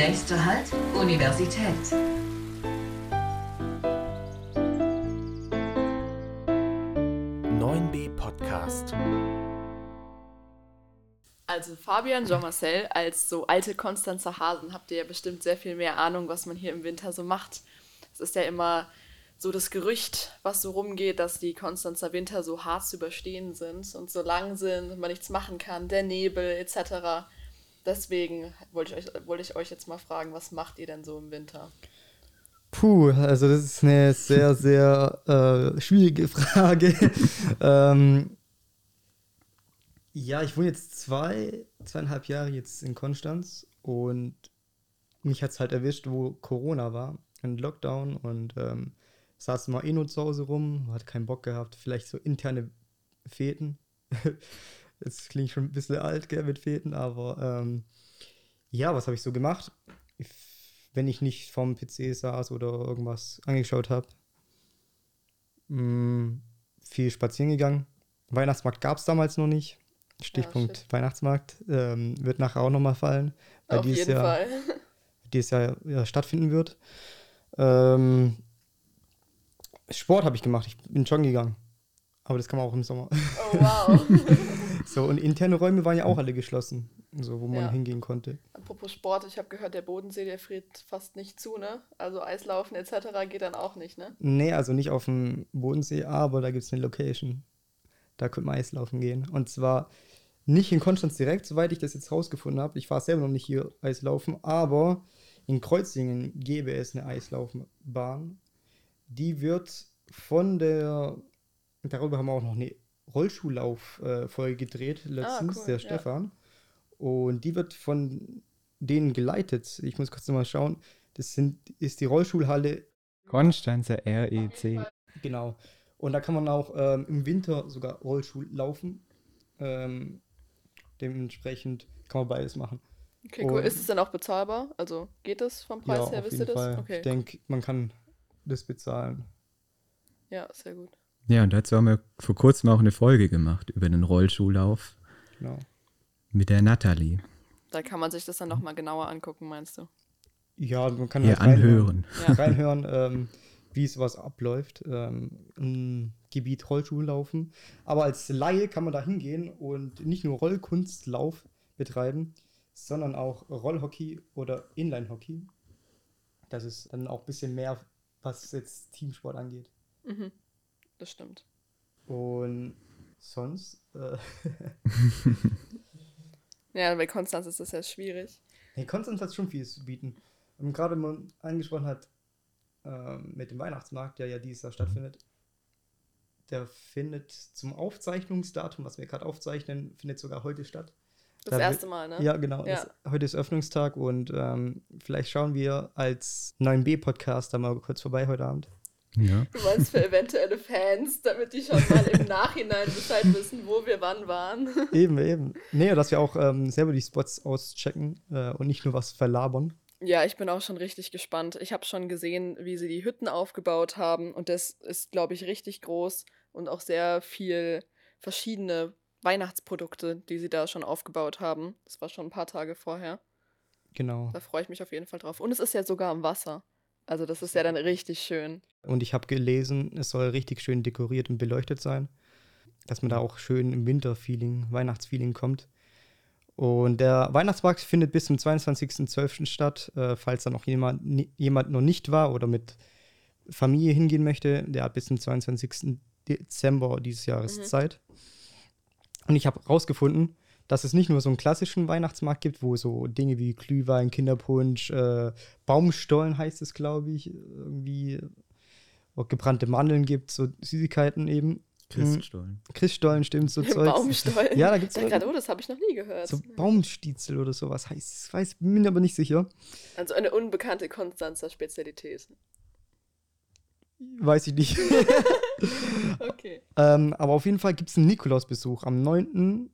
Nächster Halt, Universität. Podcast. Also Fabian, Jean-Marcel, als so alte Konstanzer Hasen habt ihr ja bestimmt sehr viel mehr Ahnung, was man hier im Winter so macht. Es ist ja immer so das Gerücht, was so rumgeht, dass die Konstanzer Winter so hart zu überstehen sind und so lang sind und man nichts machen kann, der Nebel etc. Deswegen wollte ich, euch, wollte ich euch jetzt mal fragen, was macht ihr denn so im Winter? Puh, also das ist eine sehr, sehr äh, schwierige Frage. ähm, ja, ich wohne jetzt zwei, zweieinhalb Jahre jetzt in Konstanz und mich hat es halt erwischt, wo Corona war, ein Lockdown und ähm, saß mal eh nur zu Hause rum, hat keinen Bock gehabt, vielleicht so interne Feten. Jetzt klingt schon ein bisschen alt, gell, mit Feten, aber ähm, ja, was habe ich so gemacht? wenn ich nicht vom PC saß oder irgendwas angeschaut habe. Mm, viel spazieren gegangen. Weihnachtsmarkt gab es damals noch nicht. Stichpunkt ja, Weihnachtsmarkt ähm, wird nachher auch nochmal fallen, weil Auf dieses jeden Jahr, Fall. dieses Jahr ja, stattfinden wird. Ähm, Sport habe ich gemacht. Ich bin schon gegangen. Aber das kann man auch im Sommer. Oh, wow. so, und interne Räume waren ja auch alle geschlossen, so wo man ja. hingehen konnte. Apropos Sport, ich habe gehört, der Bodensee, der friert fast nicht zu, ne? Also Eislaufen etc. geht dann auch nicht, ne? Nee, also nicht auf dem Bodensee, aber da gibt es eine Location. Da könnte man Eislaufen gehen. Und zwar nicht in Konstanz direkt, soweit ich das jetzt rausgefunden habe. Ich war selber noch nicht hier Eislaufen, aber in Kreuzingen gäbe es eine Eislaufbahn. Die wird von der darüber haben wir auch noch eine Rollschuhlauf-Folge gedreht, ah, letztens, ah, cool, der Stefan. Ja. Und die wird von denen geleitet. Ich muss kurz nochmal schauen. Das sind, ist die Rollschulhalle. Konstanzer REC. Genau. Und da kann man auch ähm, im Winter sogar Rollschuh laufen. Ähm, dementsprechend kann man beides machen. Okay, cool. Und, ist es dann auch bezahlbar? Also geht das vom Preis ja, her, wisst ihr das? Fall. Okay. Ich denke, man kann das bezahlen. Ja, sehr gut. Ja, und dazu haben wir vor kurzem auch eine Folge gemacht über den Rollschuhlauf. Genau. Mit der Natalie. Da kann man sich das dann nochmal genauer angucken, meinst du? Ja, man kann ja, halt anhören. Ja. reinhören, ähm, wie sowas abläuft. Ähm, Im Gebiet Rollschuhlaufen. Aber als Laie kann man da hingehen und nicht nur Rollkunstlauf betreiben, sondern auch Rollhockey oder Inlinehockey. Das ist dann auch ein bisschen mehr, was jetzt Teamsport angeht. Mhm das stimmt. Und sonst? Äh ja, bei Konstanz ist das ja schwierig. Nee, Konstanz hat schon viel zu bieten. Und gerade wenn man angesprochen hat, äh, mit dem Weihnachtsmarkt, der ja dieses Jahr stattfindet, der findet zum Aufzeichnungsdatum, was wir gerade aufzeichnen, findet sogar heute statt. Das da erste Mal, ne? Ja, genau. Ja. Das, heute ist Öffnungstag und ähm, vielleicht schauen wir als 9b-Podcast da mal kurz vorbei heute Abend. Ja. Du meinst für eventuelle Fans, damit die schon mal im Nachhinein Bescheid wissen, wo wir wann waren. Eben, eben. Nee, dass wir auch ähm, selber die Spots auschecken äh, und nicht nur was verlabern. Ja, ich bin auch schon richtig gespannt. Ich habe schon gesehen, wie sie die Hütten aufgebaut haben und das ist, glaube ich, richtig groß und auch sehr viel verschiedene Weihnachtsprodukte, die sie da schon aufgebaut haben. Das war schon ein paar Tage vorher. Genau. Da freue ich mich auf jeden Fall drauf. Und es ist ja sogar am Wasser. Also das ist ja dann richtig schön. Und ich habe gelesen, es soll richtig schön dekoriert und beleuchtet sein, dass man da auch schön im Winterfeeling, Weihnachtsfeeling kommt. Und der Weihnachtsmarkt findet bis zum 22.12. statt. Äh, falls da noch jemand, jemand noch nicht war oder mit Familie hingehen möchte, der hat bis zum 22. Dezember dieses Jahres mhm. Zeit. Und ich habe herausgefunden, dass es nicht nur so einen klassischen Weihnachtsmarkt gibt, wo so Dinge wie Glühwein, Kinderpunsch, äh, Baumstollen heißt es, glaube ich, irgendwie auch gebrannte Mandeln gibt, so Süßigkeiten eben. Christstollen. Christstollen, stimmt, so Zeug. Baumstollen. Ja, da gibt es. gerade, oh, das habe ich noch nie gehört. So Baumstiezel oder sowas heißt es. Weiß, bin mir aber nicht sicher. Also eine unbekannte Konstanzer Spezialität. Weiß ich nicht. okay. ähm, aber auf jeden Fall gibt es einen Nikolausbesuch am 9.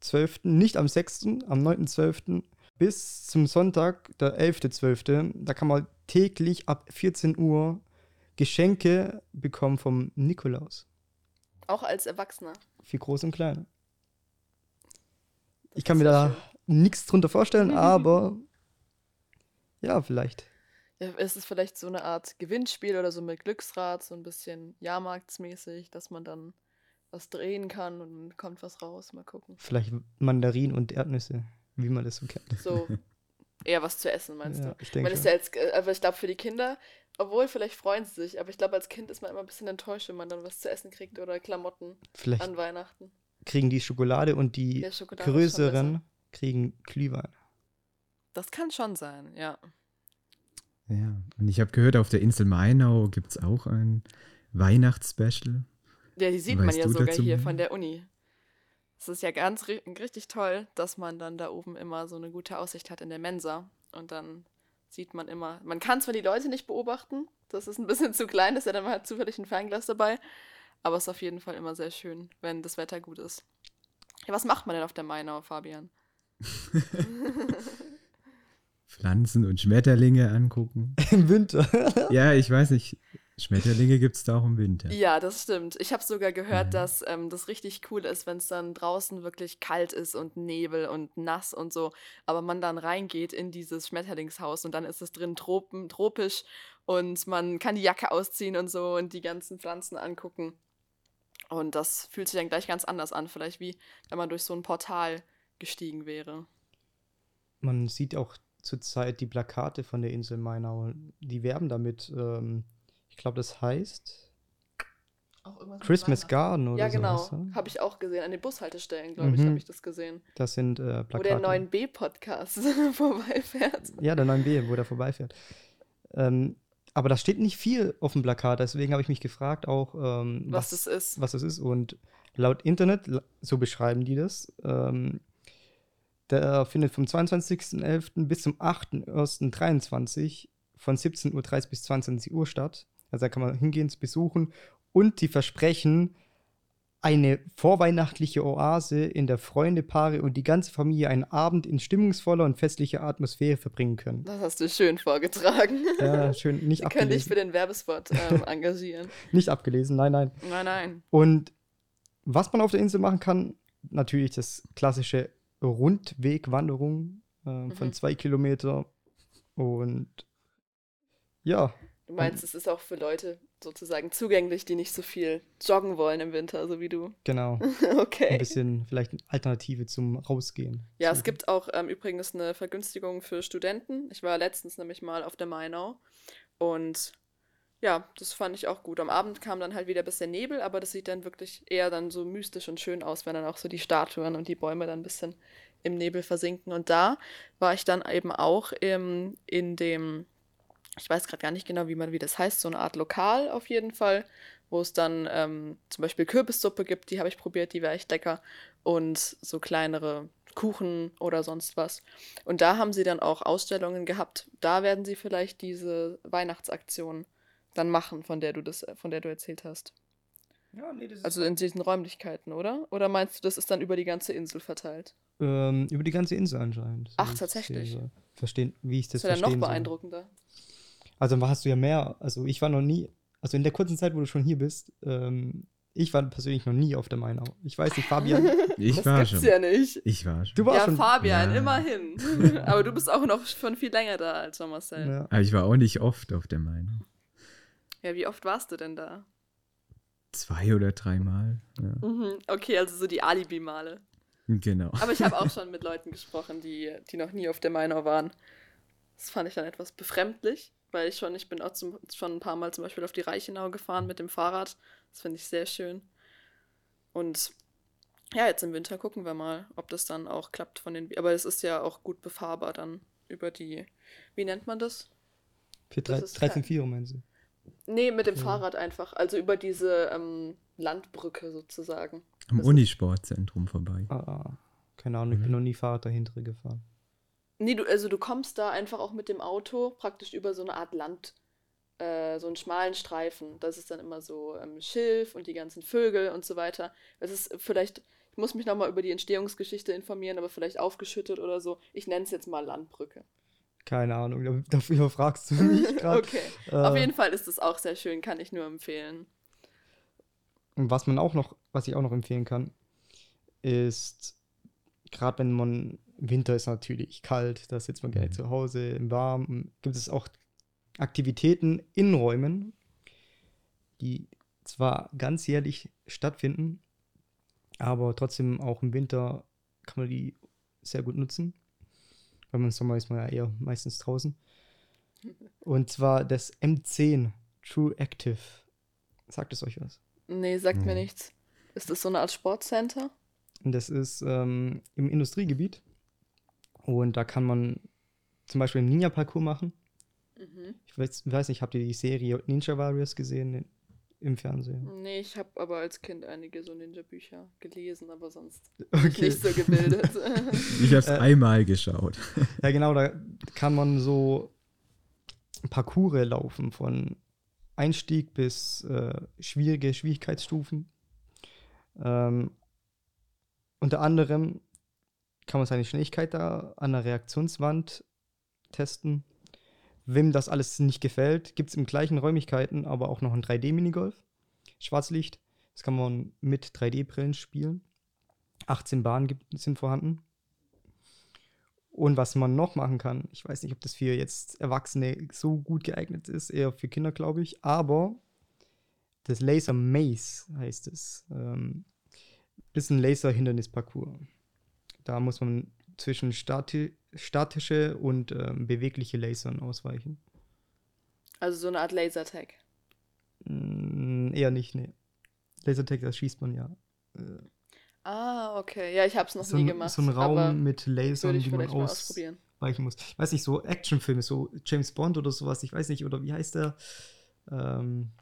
12., nicht am 6., am 9.12. bis zum Sonntag, der 11.12. Da kann man täglich ab 14 Uhr Geschenke bekommen vom Nikolaus. Auch als Erwachsener. Für groß und klein. ich kann mir da nichts drunter vorstellen, aber Ja, vielleicht. Ja, ist es vielleicht so eine Art Gewinnspiel oder so mit Glücksrad, so ein bisschen Jahrmarktsmäßig, dass man dann was drehen kann und kommt was raus. Mal gucken. Vielleicht Mandarinen und Erdnüsse, wie man das so kennt. So eher was zu essen, meinst Ja, du? ich denke Man ist ja jetzt, äh, aber ich glaube für die Kinder, obwohl vielleicht freuen sie sich, aber ich glaube als Kind ist man immer ein bisschen enttäuscht, wenn man dann was zu essen kriegt oder Klamotten Vielleicht an Weihnachten. kriegen die Schokolade und die Ja, Schokolade größeren kriegen Glühwein. Das kann schon sein, ja. Ja, und ich habe gehört, auf der Insel Mainau gibt es auch ein Weihnachtsspecial. Ja, die sieht Weißt man ja sogar hier von der Uni. Es ist ja ganz ri richtig toll, dass man dann da oben immer so eine gute Aussicht hat in der Mensa. Und dann sieht man immer, man kann zwar die Leute nicht beobachten, das ist ein bisschen zu klein, ist ja dann mal zufällig ein Fernglas dabei, aber es ist auf jeden Fall immer sehr schön, wenn das Wetter gut ist. Ja, was macht man denn auf der Mainau, Fabian? Pflanzen und Schmetterlinge angucken. Im Winter. ja, ich weiß nicht. Schmetterlinge gibt es da auch im Winter. Ja, das stimmt. Ich habe sogar gehört, Mhm. dass ähm, das richtig cool ist, wenn es dann draußen wirklich kalt ist und Nebel und nass und so, aber man dann reingeht in dieses Schmetterlingshaus und dann ist es drin tropen, tropisch und man kann die Jacke ausziehen und so und die ganzen Pflanzen angucken. Und das fühlt sich dann gleich ganz anders an, vielleicht wie wenn man durch so ein Portal gestiegen wäre. Man sieht auch zurzeit die Plakate von der Insel Mainau. Die werben damit. Ähm, glaube, das heißt Christmas. Garden oder Ja, genau. ne? Habe ich auch gesehen. An den Bushaltestellen, glaube ich, Mhm. habe ich das gesehen. Das sind äh, Wo der Plakate. 9b-Podcast vorbeifährt. Ja, der 9b, wo der vorbeifährt. Ähm, aber da steht nicht viel auf dem Plakat, deswegen habe ich mich gefragt auch, ähm, Was das ist. Was das ist. Und laut Internet, so beschreiben die das, ähm, der findet vom 22.11. bis zum 8.1.23 von 17.30 Uhr bis 22 Uhr statt. Also da kann man hingehen, es besuchen. Und die versprechen eine vorweihnachtliche Oase, in der Freunde, Paare und die ganze Familie einen Abend in stimmungsvoller und festlicher Atmosphäre verbringen können. Das hast du schön vorgetragen. Ja, schön, nicht Wir können dich für abgelesen. den Werbespot ähm, engagieren. Nicht abgelesen, nein, nein. Nein, nein. Und was man auf der Insel machen kann, natürlich das klassische Rundwegwanderung äh, von Mhm. zwei Kilometer. Und ja, Du meinst, es ist auch für Leute sozusagen zugänglich, die nicht so viel joggen wollen im Winter, so wie du. genau. Ein Okay. bisschen vielleicht eine Alternative zum Rausgehen. Ja, es gibt auch ähm, übrigens eine Vergünstigung für Studenten. Ich war letztens nämlich mal auf der Mainau und ja, das fand ich auch gut. Am Abend kam dann halt wieder ein bisschen Nebel, aber das sieht dann wirklich eher dann so mystisch und schön aus, wenn dann auch so die Statuen und die Bäume dann ein bisschen im Nebel versinken. Und da war ich dann eben auch im, in dem, ich weiß gerade gar nicht genau, wie man wie das heißt, so eine Art Lokal auf jeden Fall, wo es dann ähm, zum Beispiel Kürbissuppe gibt, die habe ich probiert, die war echt lecker. Und so kleinere Kuchen oder sonst was. Und da haben sie dann auch Ausstellungen gehabt. Da werden sie vielleicht diese Weihnachtsaktion dann machen, von der du das, von der du erzählt hast. Ja, nee, das ist Also in diesen Räumlichkeiten, oder? Oder meinst du, das ist dann über die ganze Insel verteilt? ähm, über die ganze Insel anscheinend. so Ach, das tatsächlich? Verstehen, wie ich das Das wäre dann noch verstehen soll. Also hast du ja mehr. Also ich war noch nie, also in der kurzen Zeit, wo du schon hier bist, ähm, ich war persönlich noch nie auf der Mainau. Ich weiß nicht, Fabian, Ich das war gibt's schon. ja nicht. Ich war schon. du warst Ja, schon. Fabian, Ja. immerhin. Aber du bist auch noch schon viel länger da als Marcel. Ja. Ja. Aber ich war auch nicht oft auf der Meinung. wie oft warst du denn da? Zwei oder dreimal. Ja. Mhm. Okay, also so die Alibi-Male. Genau. Aber ich habe auch schon mit Leuten gesprochen, die, die noch nie auf der Mainau waren. Das fand ich dann etwas befremdlich, weil ich schon, ich bin auch zum, schon ein paar Mal zum Beispiel auf die Reichenau gefahren mit dem Fahrrad. Das finde ich sehr schön. Und ja, jetzt im Winter gucken wir mal, ob das dann auch klappt von den. Aber es ist ja auch gut befahrbar dann über die. Wie nennt man das? Für Das drei- ist 13,4 meinst du? Nee, mit dem Fahrrad einfach. Also über diese ähm, Landbrücke sozusagen. Am das- Unisportzentrum vorbei. Ah, ah. keine Ahnung, ich bin noch nie Fahrrad dahinter gefahren. Nee, du, also du kommst da einfach auch mit dem Auto praktisch über so eine Art Land, äh, so einen schmalen Streifen. Das ist dann immer so ähm, Schilf und die ganzen Vögel und so weiter. Das ist vielleicht, ich muss mich nochmal über die Entstehungsgeschichte informieren, aber vielleicht aufgeschüttet oder so. Ich nenne es jetzt mal Landbrücke. Keine Ahnung, da- dafür fragst du mich gerade. Okay. Äh, Auf jeden Fall ist es auch sehr schön, kann ich nur empfehlen. Und was man auch noch, was ich auch noch empfehlen kann, ist, gerade wenn man Winter ist natürlich kalt, da sitzt man gerne zu Hause im Warmen. Gibt es auch Aktivitäten in Räumen, die zwar ganzjährlich stattfinden, aber trotzdem auch im Winter kann man die sehr gut nutzen. Weil man im Sommer ist man ja eher meistens draußen. Und zwar das M10 True Active. Sagt es euch was? Nee, sagt mir Nee. nichts. Ist das so eine Art Sportcenter? Das ist ähm, im Industriegebiet. Und da kann man zum Beispiel einen Ninja-Parcours machen. Mhm. Ich weiß, weiß nicht, habt ihr die Serie Ninja Warriors gesehen im Fernsehen? Nee, ich habe aber als Kind einige so Ninja-Bücher gelesen, aber sonst Okay. nicht so gebildet. Ich habe es Äh, einmal geschaut. Ja, genau, da kann man so Parcours laufen von Einstieg bis äh, schwierige Schwierigkeitsstufen. Ähm, unter anderem kann man seine Schnelligkeit da an der Reaktionswand testen. Wem das alles nicht gefällt, gibt es in gleichen Räumlichkeiten aber auch noch ein 3D-Minigolf. Schwarzlicht. Das kann man mit 3D-Brillen spielen. 18 Bahnen gibt, sind vorhanden. Und was man noch machen kann, ich weiß nicht, ob das für jetzt Erwachsene so gut geeignet ist, eher für Kinder, glaube ich, aber das Laser Maze heißt es. Ähm, ist ein Laser-Hindernisparcours. Da muss man zwischen stati statische und ähm, bewegliche Lasern ausweichen. also so eine Art Lasertag. Mm, eher nicht, nee. Lasertag, das schießt man ja. Ah, okay. Ja, ich habe es noch so, nie gemacht. so ein Raum mit Lasern, die man vielleicht mal aus ausprobieren. weichen muss. Ich weiß nicht, so Actionfilme, so James Bond oder sowas, ich weiß nicht, oder wie heißt der? Ähm,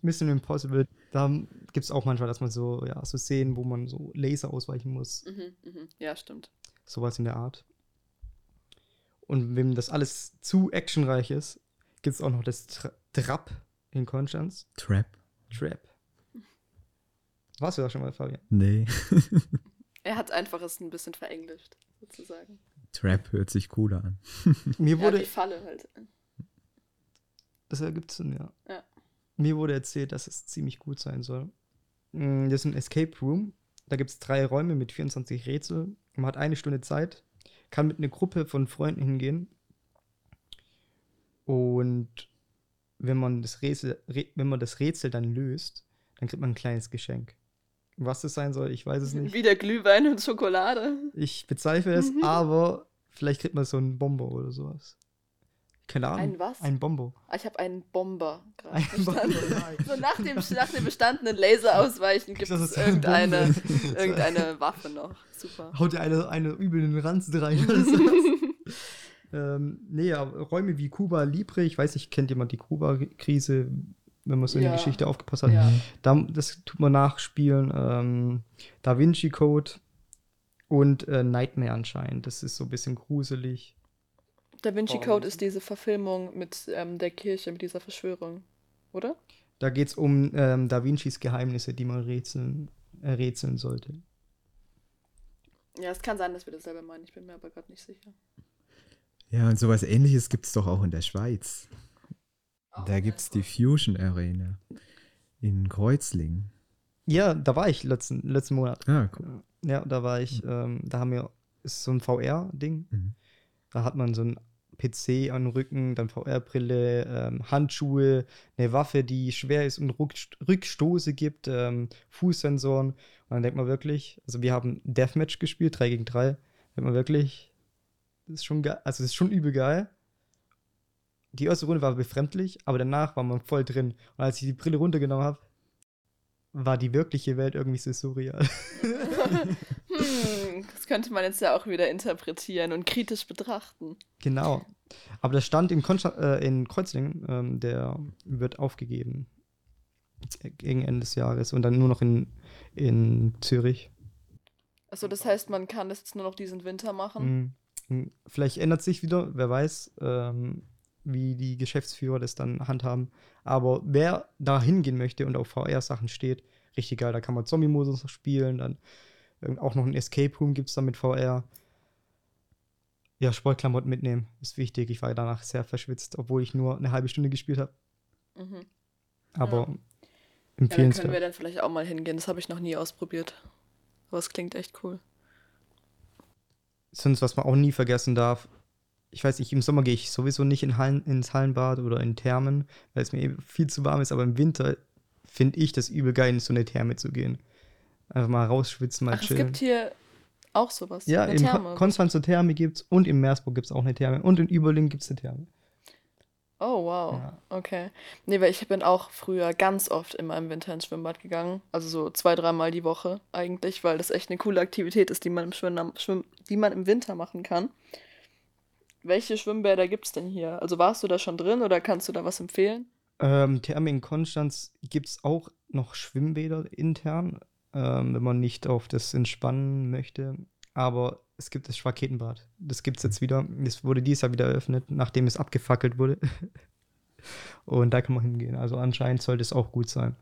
Mission Impossible, da gibt es auch manchmal, dass man so, ja, so Szenen, wo man so Laser ausweichen muss, Mhm, mhm. Ja, stimmt. sowas in der Art. Und wenn das alles zu actionreich ist, gibt es auch noch das Tra Trap in Konstanz. Trap? Trap. Warst du da schon mal, Fabian? Nee. Er hat einfach es ein bisschen verenglischt, sozusagen. Trap hört sich cooler an. Mir Ja, wurde, die Falle halt. Das ergibt Sinn, ja. Ja. Mir wurde erzählt, dass es ziemlich gut sein soll. Mm, Das ist ein Escape Room. Da gibt es drei Räume mit 24 Rätsel. Man hat eine Stunde Zeit, kann mit einer Gruppe von Freunden hingehen. Und wenn man das Rätsel, Rä- wenn man das Rätsel dann löst, dann kriegt man ein kleines Geschenk. Was das sein soll, ich weiß es nicht. Wieder Glühwein und Schokolade. Ich bezweifle es, aber vielleicht kriegt man so einen Bomber oder sowas. Keine Ahnung. Ein was? Ein Bomber. Ah, ich habe einen Bomber gerade Ein verstanden. Bomber. So nach dem, nach dem bestandenen Laserausweichen gibt es irgendeine, irgendeine Waffe noch. Super. Haut dir eine, eine übel in den Ranzen rein. oder so. ähm, nee, Räume wie Kuba Libre, ich weiß nicht, kennt jemand die Kuba-Krise, wenn man so in Ja. die Geschichte aufgepasst hat? Ja. Da, das tut man nachspielen. Ähm, Da Vinci Code und äh, Nightmare anscheinend. Das ist so ein bisschen gruselig. Da Vinci Und- Code ist diese Verfilmung mit ähm, der Kirche, mit dieser Verschwörung, oder? Da geht es um ähm, Da Vincis Geheimnisse, die man rätseln, äh, rätseln sollte. Ja, es kann sein, dass wir dasselbe meinen. Ich bin mir aber gerade nicht sicher. Ja, und sowas ähnliches gibt es doch auch in der Schweiz. Da gibt es die Fusion Arena in Kreuzlingen. Ja, da war ich letzten, letzten Monat. Ah, cool. Ja, da war ich, ähm, da haben wir, ist so ein VR-Ding. Mhm. Da hat man so ein PC an den Rücken, dann VR-Brille, ähm, Handschuhe, eine Waffe, die schwer ist und Rück Rückstoße gibt, ähm, Fußsensoren. Und dann denkt man wirklich, also wir haben Deathmatch gespielt, 3 gegen 3. Denkt man wirklich, das ist schon geil, also das ist schon übel geil. Die erste Runde war befremdlich, aber danach war man voll drin. Und als ich die Brille runtergenommen habe, war die wirkliche Welt irgendwie so surreal. Hm, das könnte man jetzt ja auch wieder interpretieren und kritisch betrachten. Genau. Aber das stand in, Konsta äh, in Kreuzlingen, ähm, der wird aufgegeben gegen Ende des Jahres und dann nur noch in, in Zürich. Also das heißt, man kann das jetzt nur noch diesen Winter machen. Mhm. Vielleicht ändert sich wieder, wer weiß, ähm, wie die Geschäftsführer das dann handhaben. Aber wer da hingehen möchte und auf VR-Sachen steht, richtig geil. Da kann man Zombie-Modus noch spielen, dann auch noch ein Escape Room gibt es da mit VR. Ja, Sportklamotten mitnehmen, ist wichtig. Ich war danach sehr verschwitzt, obwohl ich nur eine halbe Stunde gespielt habe. Mhm. Aber Ja, empfehlenswert. können wir dann vielleicht auch mal hingehen. Das habe ich noch nie ausprobiert. Aber es klingt echt cool. sonst, was man auch nie vergessen darf, ich weiß nicht, im Sommer gehe ich sowieso nicht in Hallen, ins Hallenbad oder in Thermen, weil es mir eben viel zu warm ist, aber im Winter finde ich das übel geil, in so eine Therme zu gehen. Einfach mal rausschwitzen, mal Ach, es chillen. gibt hier auch sowas. ja, eine in Therme. Kon Konstanzer Therme gibt's und in Meersburg gibt es auch eine Therme und in Überling gibt es eine Therme. Oh, wow. Ja. Okay. Nee, weil ich bin auch früher ganz oft immer im Winter ins Schwimmbad gegangen. Also so zwei, dreimal die Woche eigentlich, weil das echt eine coole Aktivität ist, die man im, Schwimmen, Schwimm, die man im Winter machen kann. Welche Schwimmbäder gibt es denn hier? Also warst du da schon drin oder kannst du da was empfehlen? Ähm, Therme in Konstanz gibt es auch noch Schwimmbäder intern, ähm, wenn man nicht auf das entspannen möchte. Aber es gibt das Schwaketenbad. Das gibt es jetzt wieder. Das wurde dieses Jahr wieder eröffnet, nachdem es abgefackelt wurde. Und da kann man hingehen. Also anscheinend sollte es auch gut sein.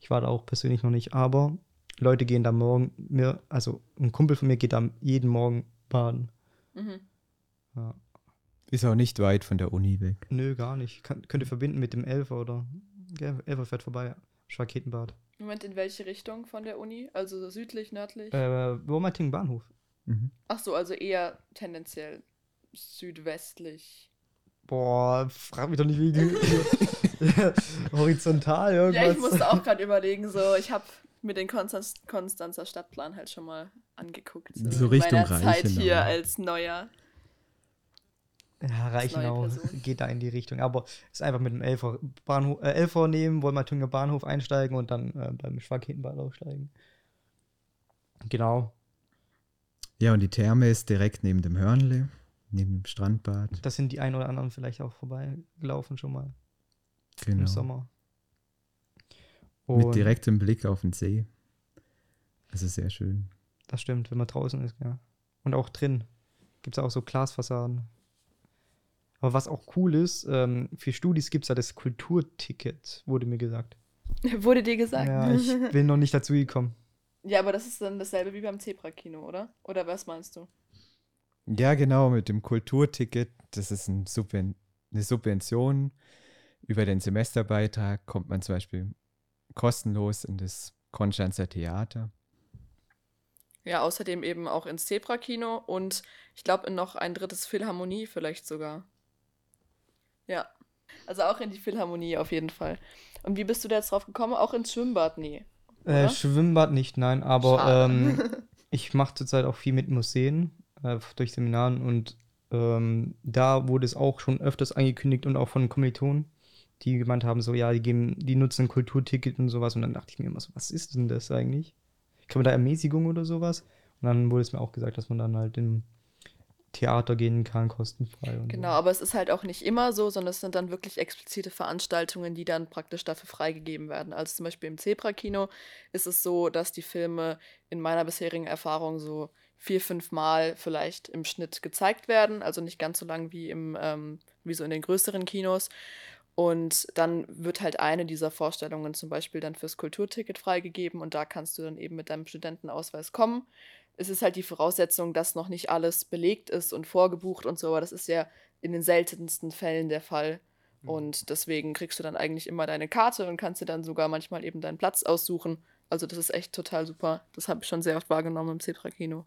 Ich war da auch persönlich noch nicht, aber Leute gehen da morgen, mir, also ein Kumpel von mir geht da jeden Morgen baden. Mhm. Ja. Ist auch nicht weit von der Uni weg. Nö, gar nicht. Kann, könnt ihr verbinden mit dem Elfer oder. Ja, Elfer fährt vorbei. Schwaketenbad. Moment, in welche Richtung von der Uni? Also so südlich, nördlich? Äh, Wormating Bahnhof. Mhm. Ach so, also eher tendenziell südwestlich. Boah, frag mich doch nicht, wie du. Horizontal irgendwas. Ja, ich musste auch gerade überlegen, so, ich habe mir den Konstanz Konstanzer Stadtplan halt schon mal angeguckt. So in Richtung meiner Zeit Reichenau. hier als neuer. Ja, Reichenau geht da in die Richtung. Aber ist einfach mit dem Elfer, Bahnhof, äh, Elfer nehmen, Wolmertinger Bahnhof einsteigen und dann äh, beim Schwaketenbad aussteigen. Genau. Ja, und die Therme ist direkt neben dem Hörnle, neben dem Strandbad. Das sind die ein oder anderen vielleicht auch vorbeigelaufen schon mal Genau. im Sommer. Mit Und direktem Blick auf den See. Also sehr schön. Das stimmt, wenn man draußen ist, ja. Und auch drin gibt es auch so Glasfassaden. Aber was auch cool ist, ähm, für Studis gibt es ja das Kulturticket, wurde mir gesagt. Wurde dir gesagt? Ja, ich bin noch nicht dazu gekommen. Ja, aber das ist dann dasselbe wie beim Zebra-Kino, oder? Oder was meinst du? Ja, genau, mit dem Kulturticket. Das ist ein Subven eine Subvention. Über den Semesterbeitrag kommt man zum Beispiel kostenlos in das Konstanzer Theater. Ja, außerdem eben auch ins Zebra-Kino und ich glaube in noch ein drittes Philharmonie vielleicht sogar. Ja. Also auch in die Philharmonie auf jeden Fall. Und wie bist du da jetzt drauf gekommen? Auch ins Schwimmbad? Nee. Äh? Schwimmbad nicht, nein, aber ähm, ich mache zurzeit auch viel mit Museen, äh, durch Seminaren und ähm, da wurde es auch schon öfters angekündigt und auch von Kommilitonen, die gemeint haben, so, ja, die geben, die nutzen ein Kulturticket und sowas und dann dachte ich mir immer so, was ist denn das eigentlich? Kann man da Ermäßigung oder sowas? Und dann wurde es mir auch gesagt, dass man dann halt im Theater gehen kann, kostenfrei. Genau, aber es ist halt auch nicht immer so, sondern es sind dann wirklich explizite Veranstaltungen, die dann praktisch dafür freigegeben werden. Also zum Beispiel im Zebra-Kino ist es so, dass die Filme in meiner bisherigen Erfahrung so vier, fünf Mal vielleicht im Schnitt gezeigt werden. Also nicht ganz so lang wie, im, ähm, wie so in den größeren Kinos. Und dann wird halt eine dieser Vorstellungen zum Beispiel dann fürs Kulturticket freigegeben und da kannst du dann eben mit deinem Studentenausweis kommen. Es ist halt die Voraussetzung, dass noch nicht alles belegt ist und vorgebucht und so, aber das ist ja in den seltensten Fällen der Fall. Und deswegen kriegst du dann eigentlich immer deine Karte und kannst dir dann sogar manchmal eben deinen Platz aussuchen. Also das ist echt total super. Das habe ich schon sehr oft wahrgenommen im Zebra-Kino.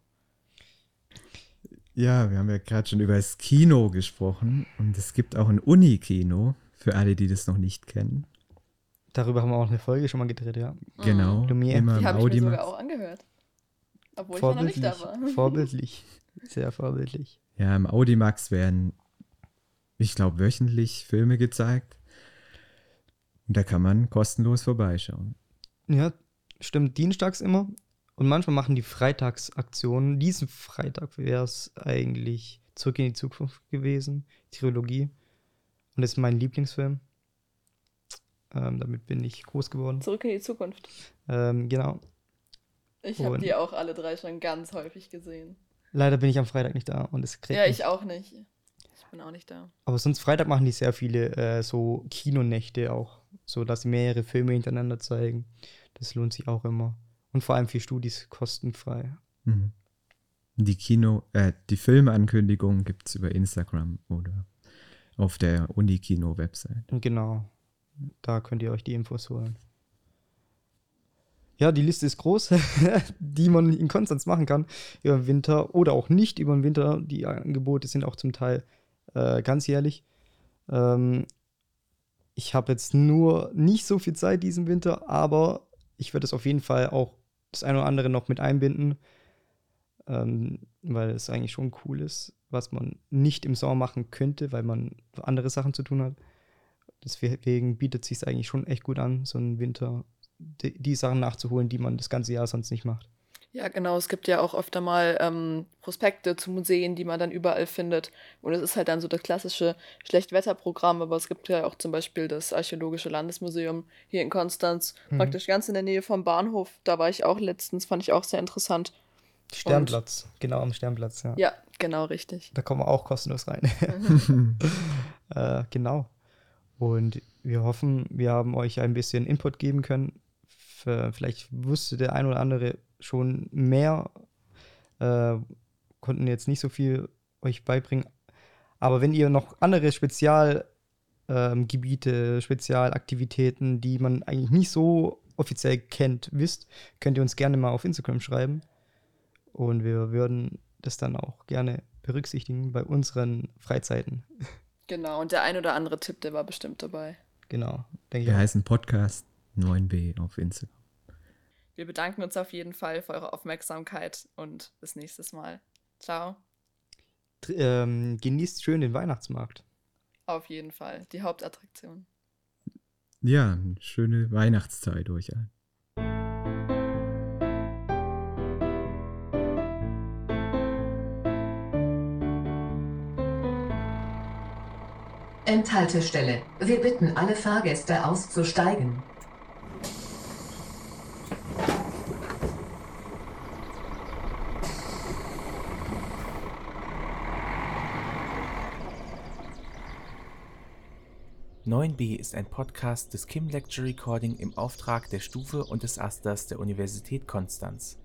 Ja, wir haben ja gerade schon über das Kino gesprochen und es gibt auch ein Unikino für alle, die das noch nicht kennen. Darüber haben wir auch eine Folge schon mal gedreht, ja. Genau, Lumière. immer Die habe ich mir sogar auch angehört. Obwohl ich noch nicht da war. vorbildlich, sehr vorbildlich. Ja, im Audimax werden, ich glaube, wöchentlich Filme gezeigt. Und da kann man kostenlos vorbeischauen. Ja, stimmt, dienstags immer. Und manchmal machen die Freitagsaktionen. Diesen Freitag wäre es eigentlich Zurück in die Zukunft gewesen, Trilogie. Und das ist mein Lieblingsfilm. Ähm, damit bin ich groß geworden. Zurück in die Zukunft. Ähm, genau. Ich habe die auch alle drei schon ganz häufig gesehen. Leider bin ich am Freitag nicht da und es kriegt Ja, ich auch nicht. Ich bin auch nicht da. Aber sonst Freitag machen die sehr viele äh, so Kinonächte auch, so dass sie mehrere Filme hintereinander zeigen. Das lohnt sich auch immer. Und vor allem für Studis kostenfrei. Mhm. Die Kino, äh, die Filmankündigung gibt es über Instagram oder auf der Unikino-Website. Genau, da könnt ihr euch die Infos holen. Ja, die Liste ist groß, die man in Konstanz machen kann über den Winter oder auch nicht über den Winter. Die Angebote sind auch zum Teil äh, ganzjährlich. Ähm, ich habe jetzt nur nicht so viel Zeit diesen Winter, aber ich werde es auf jeden Fall auch das eine oder andere noch mit einbinden, ähm, weil es eigentlich schon cool ist, was man nicht im Sommer machen könnte, weil man andere Sachen zu tun hat. Deswegen bietet es sich eigentlich schon echt gut an, so einen Winter die, die, Sachen nachzuholen, die man das ganze Jahr sonst nicht macht. Ja, genau. Es gibt ja auch öfter mal ähm, Prospekte zu Museen, die man dann überall findet. Und es ist halt dann so das klassische Schlechtwetterprogramm, aber es gibt ja auch zum Beispiel das Archäologische Landesmuseum hier in Konstanz, mhm. praktisch ganz in der Nähe vom Bahnhof. Da war ich auch letztens, fand ich auch sehr interessant. Sternplatz, Und, genau am Sternplatz, ja. Ja, genau, richtig. Da kommen wir auch kostenlos rein. äh, genau. Und wir hoffen, wir haben euch ein bisschen Input geben können. Für, vielleicht wusste der ein oder andere schon mehr, äh, konnten jetzt nicht so viel euch beibringen. Aber wenn ihr noch andere Spezialgebiete, ähm, Spezialaktivitäten, die man eigentlich nicht so offiziell kennt, wisst, könnt ihr uns gerne mal auf Instagram schreiben. Und wir würden das dann auch gerne berücksichtigen bei unseren Freizeiten. Genau, und der ein oder andere Tipp, der war bestimmt dabei. Genau, denke ich. Wir heißen Podcast 9b auf Instagram. Wir bedanken uns auf jeden Fall für eure Aufmerksamkeit und bis nächstes Mal. Ciao. Ähm, genießt schön den Weihnachtsmarkt. Auf jeden Fall, die Hauptattraktion. Ja, schöne Weihnachtszeit euch allen. Endhaltestelle. Wir bitten alle Fahrgäste auszusteigen. B ist ein Podcast des Kim Lecture Recording im Auftrag der Stufe und des Asters der Universität Konstanz.